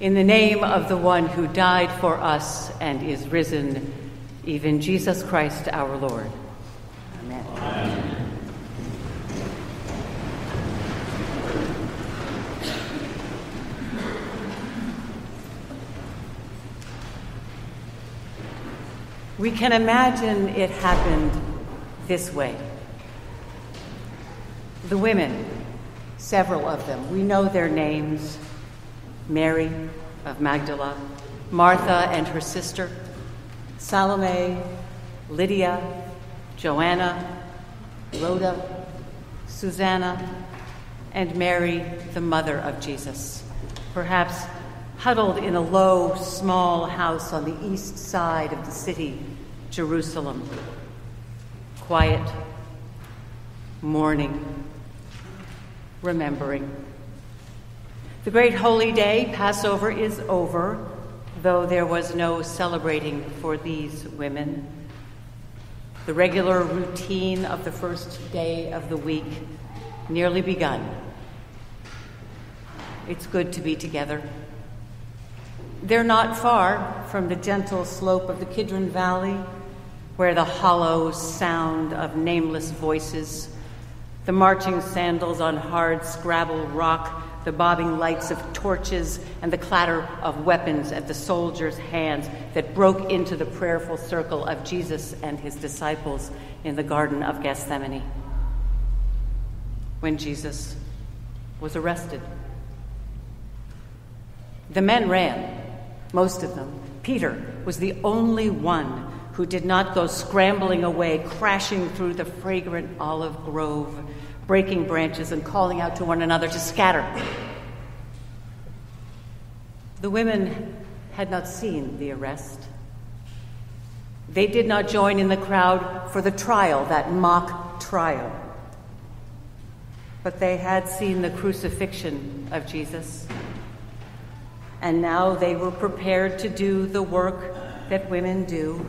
In the name of the one who died for us and is risen, even Jesus Christ our Lord. Amen. Amen. We can imagine it happened this way. The women, several of them, we know their names Mary of Magdala, Martha and her sister, Salome, Lydia, Joanna, Rhoda, Susanna, and Mary, the mother of Jesus, perhaps huddled in a low, small house on the east side of the city, Jerusalem. Quiet, mourning, remembering. The great holy day, Passover, is over, though there was no celebrating for these women. The regular routine of the first day of the week nearly begun. It's good to be together. They're not far from the gentle slope of the Kidron Valley, where the hollow sound of nameless voices, the marching sandals on hard scrabble rock, the bobbing lights of torches, and the clatter of weapons at the soldiers' hands that broke into the prayerful circle of Jesus and his disciples in the Garden of Gethsemane when Jesus was arrested. The men ran, most of them. Peter was the only one who did not go scrambling away, crashing through the fragrant olive grove breaking branches and calling out to one another to scatter. The women had not seen the arrest. They did not join in the crowd for the trial, that mock trial. But they had seen the crucifixion of Jesus. And now they were prepared to do the work that women do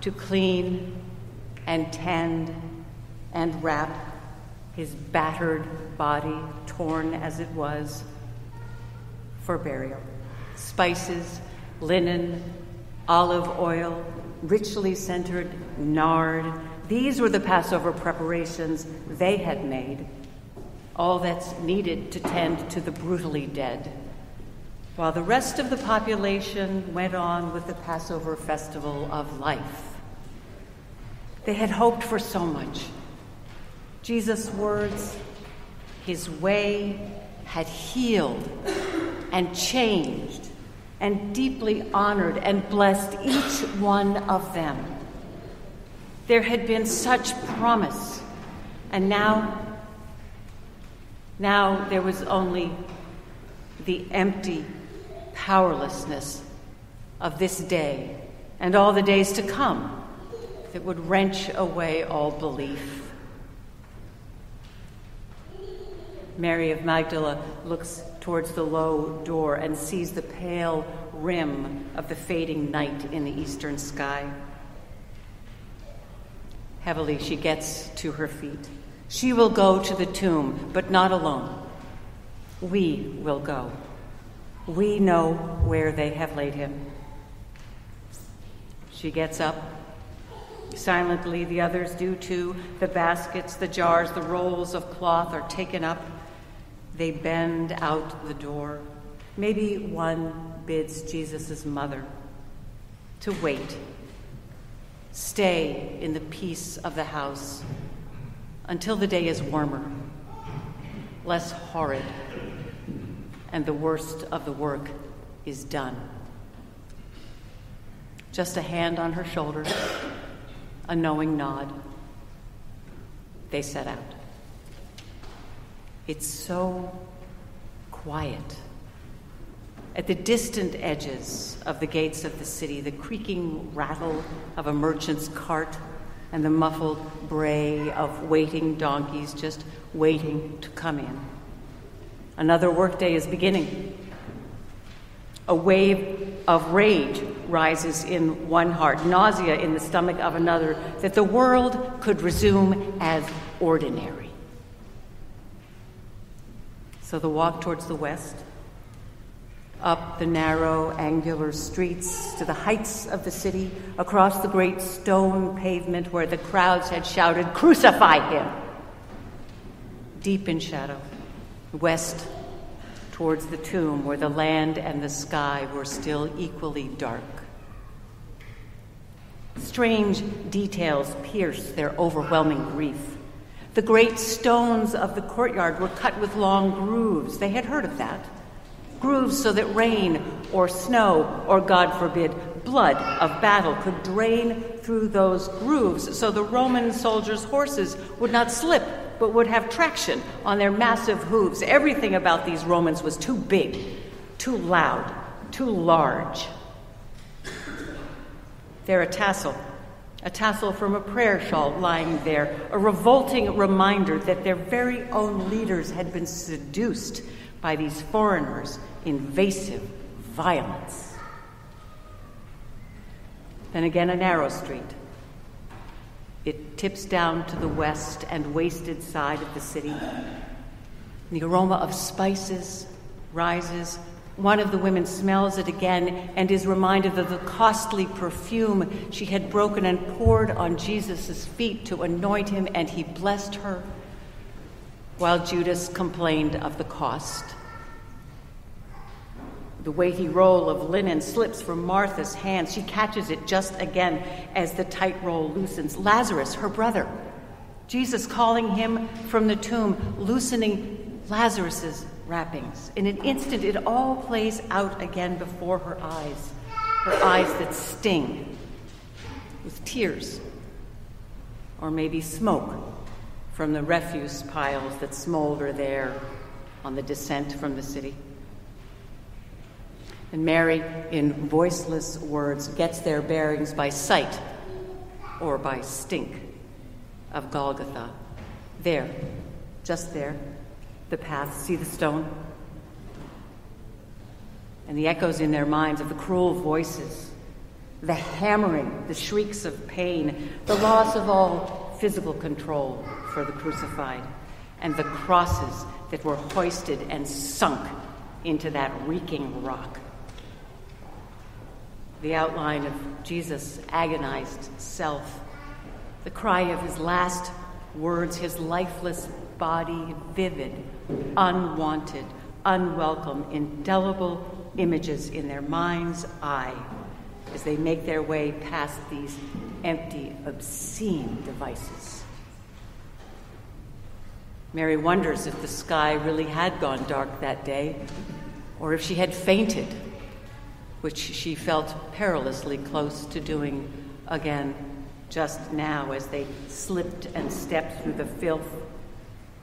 to clean and tend and wrap his battered body, torn as it was, for burial. Spices, linen, olive oil, richly scented nard. These were the Passover preparations they had made, all that's needed to tend to the brutally dead, while the rest of the population went on with the Passover festival of life. They had hoped for so much Jesus' words, his way had healed and changed and deeply honored and blessed each one of them. There had been such promise, and now, now there was only the empty powerlessness of this day and all the days to come that would wrench away all belief. Mary of Magdala looks towards the low door and sees the pale rim of the fading night in the eastern sky. Heavily, she gets to her feet. She will go to the tomb, but not alone. We will go. We know where they have laid him. She gets up. Silently, the others do too. The baskets, the jars, the rolls of cloth are taken up. They bend out the door. Maybe one bids Jesus' mother to wait, stay in the peace of the house until the day is warmer, less horrid, and the worst of the work is done. Just a hand on her shoulder, a knowing nod. They set out. It's so quiet. At the distant edges of the gates of the city, the creaking rattle of a merchant's cart and the muffled bray of waiting donkeys just waiting to come in. Another workday is beginning. A wave of rage rises in one heart, nausea in the stomach of another, that the world could resume as ordinary. So the walk towards the west, up the narrow, angular streets to the heights of the city, across the great stone pavement where the crowds had shouted, Crucify him! Deep in shadow, west towards the tomb where the land and the sky were still equally dark. Strange details pierced their overwhelming grief. The great stones of the courtyard were cut with long grooves. They had heard of that grooves so that rain or snow or, God forbid, blood of battle could drain through those grooves so the Roman soldiers' horses would not slip but would have traction on their massive hooves. Everything about these Romans was too big, too loud, too large. There, a tassel, a tassel from a prayer shawl lying there, a revolting reminder that their very own leaders had been seduced by these foreigners' invasive violence. Then again, a narrow street. It tips down to the west and wasted side of the city. The aroma of spices rises. One of the women smells it again and is reminded of the costly perfume she had broken and poured on Jesus' feet to anoint him, and he blessed her, while Judas complained of the cost. The weighty roll of linen slips from Martha's hand. She catches it just again as the tight roll loosens. Lazarus, her brother, Jesus calling him from the tomb, loosening Lazarus's wrappings. In an instant, it all plays out again before her eyes, her eyes that sting with tears, or maybe smoke from the refuse piles that smolder there on the descent from the city. And Mary, in voiceless words, gets their bearings by sight or by stink of Golgotha. There, just there, the path. See the stone? And the echoes in their minds of the cruel voices, the hammering, the shrieks of pain, the loss of all physical control for the crucified, and the crosses that were hoisted and sunk into that reeking rock the outline of Jesus' agonized self, the cry of his last words, his lifeless body, vivid, unwanted, unwelcome, indelible images in their mind's eye as they make their way past these empty, obscene devices. Mary wonders if the sky really had gone dark that day, or if she had fainted which she felt perilously close to doing again just now as they slipped and stepped through the filth,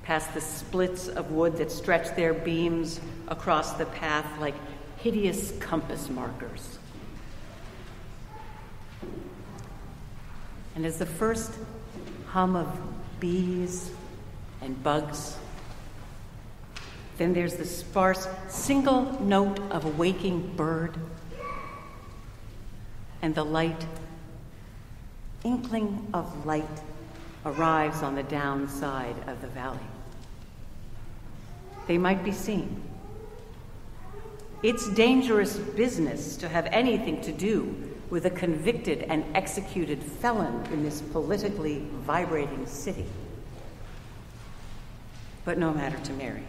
past the splits of wood that stretched their beams across the path like hideous compass markers. And as the first hum of bees and bugs, then there's the sparse single note of a waking bird and the light, inkling of light, arrives on the downside of the valley. They might be seen. It's dangerous business to have anything to do with a convicted and executed felon in this politically vibrating city. But no matter to Mary.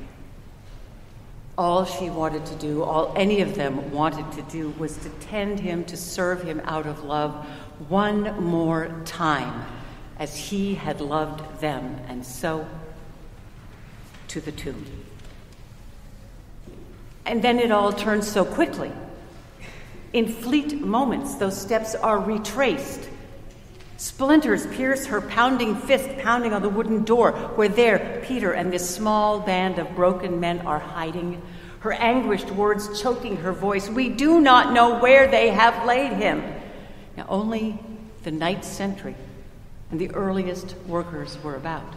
All she wanted to do, all any of them wanted to do, was to tend him, to serve him out of love one more time as he had loved them, and so to the tomb. And then it all turns so quickly. In fleet moments, those steps are retraced. Splinters pierce her pounding fist, pounding on the wooden door, where there Peter and this small band of broken men are hiding, her anguished words choking her voice. We do not know where they have laid him. Now, only the night sentry and the earliest workers were about.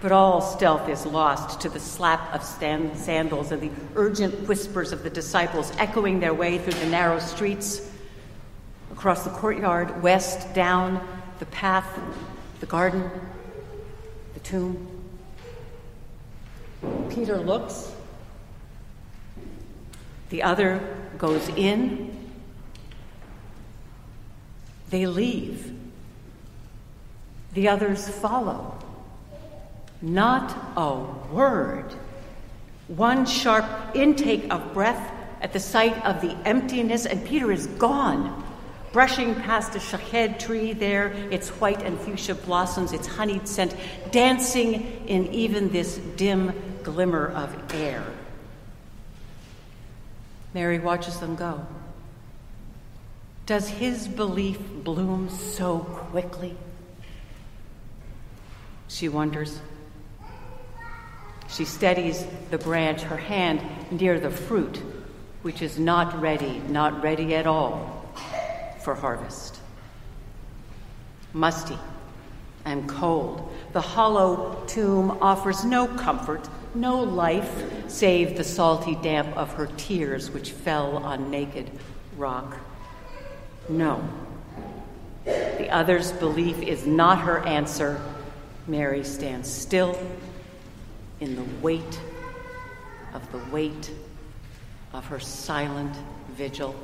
But all stealth is lost to the slap of stand- sandals and the urgent whispers of the disciples echoing their way through the narrow streets across the courtyard, west, down, the path, the garden, the tomb. Peter looks. The other goes in. They leave. The others follow. Not a word. One sharp intake of breath at the sight of the emptiness, and Peter is gone. Brushing past a shahed tree there, its white and fuchsia blossoms, its honeyed scent, dancing in even this dim glimmer of air. Mary watches them go. Does his belief bloom so quickly? She wonders. She steadies the branch, her hand near the fruit, which is not ready, not ready at all for harvest. Musty and cold, the hollow tomb offers no comfort, no life, save the salty damp of her tears which fell on naked rock. No. The other's belief is not her answer. Mary stands still in the weight of the weight of her silent vigil.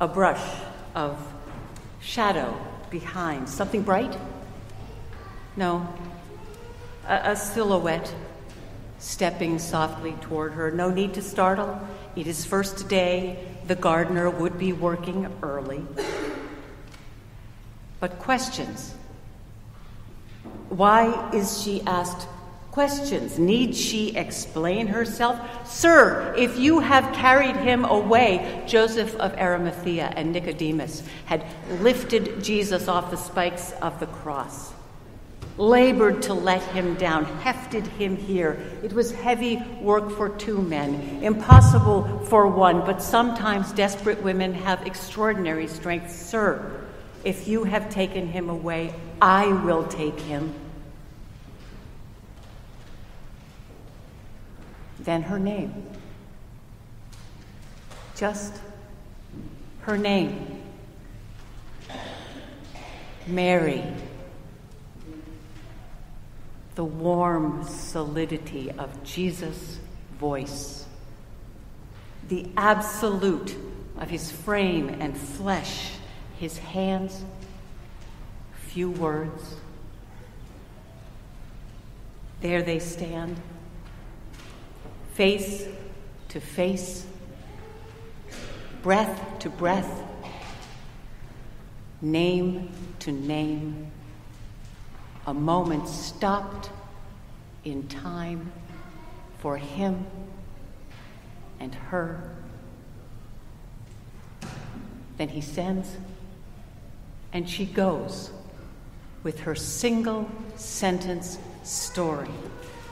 A brush of shadow behind. Something bright? No. A, a, silhouette stepping softly toward her. No need to startle. It is first day. The gardener would be working early. But questions why is she asked questions? Need she explain herself? Sir, if you have carried him away, Joseph of Arimathea and Nicodemus had lifted Jesus off the spikes of the cross, labored to let him down, hefted him here. It was heavy work for two men, impossible for one, but sometimes desperate women have extraordinary strength. Sir, if you have taken him away, I will take him. Then her name. Just her name. Mary. The warm solidity of Jesus' voice. The absolute of his frame and flesh his hands, few words. There they stand, face to face, breath to breath, name to name, a moment stopped in time for him and her. Then he sends and she goes with her single sentence story,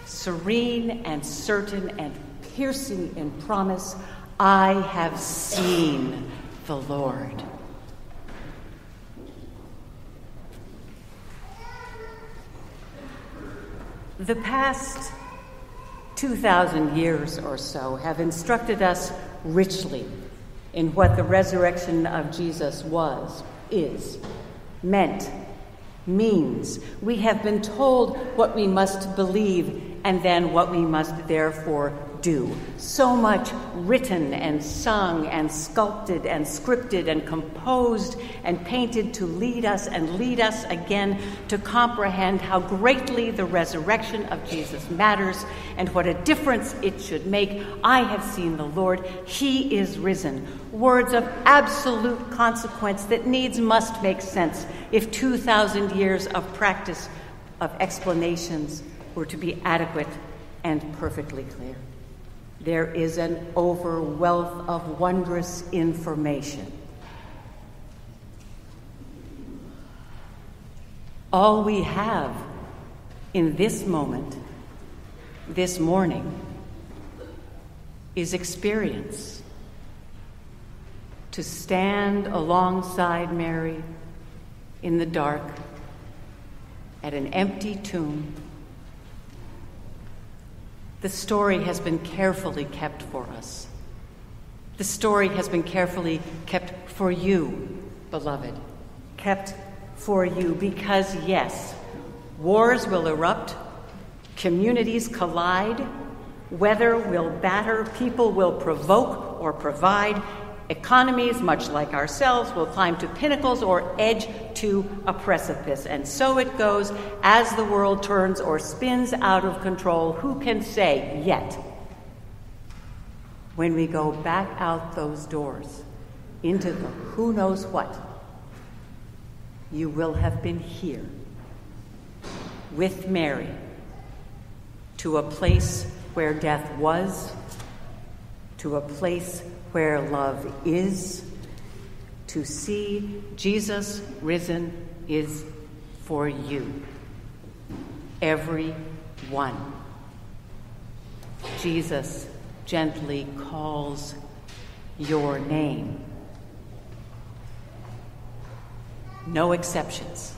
serene and certain and piercing in promise I have seen the Lord. The past 2,000 years or so have instructed us richly in what the resurrection of Jesus was is, meant, means. We have been told what we must believe and then what we must therefore do. So much written and sung and sculpted and scripted and composed and painted to lead us and lead us again to comprehend how greatly the resurrection of Jesus matters and what a difference it should make. I have seen the Lord, He is risen. Words of absolute consequence that needs must make sense if 2,000 years of practice of explanations were to be adequate and perfectly clear. There is an overwealth of wondrous information. All we have in this moment, this morning, is experience. To stand alongside Mary in the dark at an empty tomb the story has been carefully kept for us. The story has been carefully kept for you, beloved. Kept for you because, yes, wars will erupt, communities collide, Weather will batter, people will provoke or provide. Economies, much like ourselves, will climb to pinnacles or edge to a precipice. And so it goes as the world turns or spins out of control. Who can say yet? When we go back out those doors into the who knows what, you will have been here with Mary to a place where death was, to a place where love is. To see Jesus risen is for you, every one. Jesus gently calls your name. No exceptions.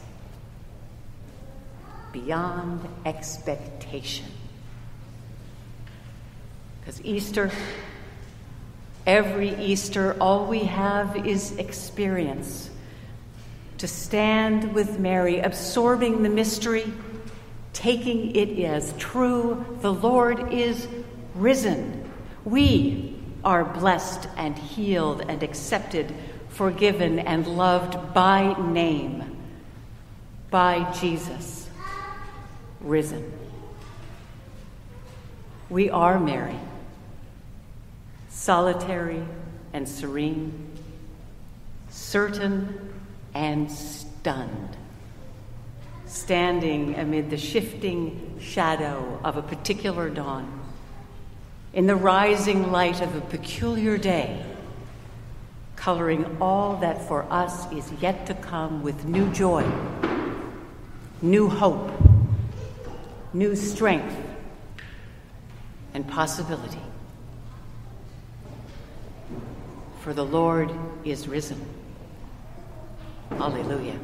Beyond expectation. Because Easter, every Easter, all we have is experience. To stand with Mary, absorbing the mystery, taking it as true. The Lord is risen. We are blessed and healed and accepted, forgiven and loved by name, by Jesus, risen. We are Mary solitary and serene, certain and stunned, standing amid the shifting shadow of a particular dawn, in the rising light of a peculiar day, coloring all that for us is yet to come with new joy, new hope, new strength, and possibility for the Lord is risen. Alleluia.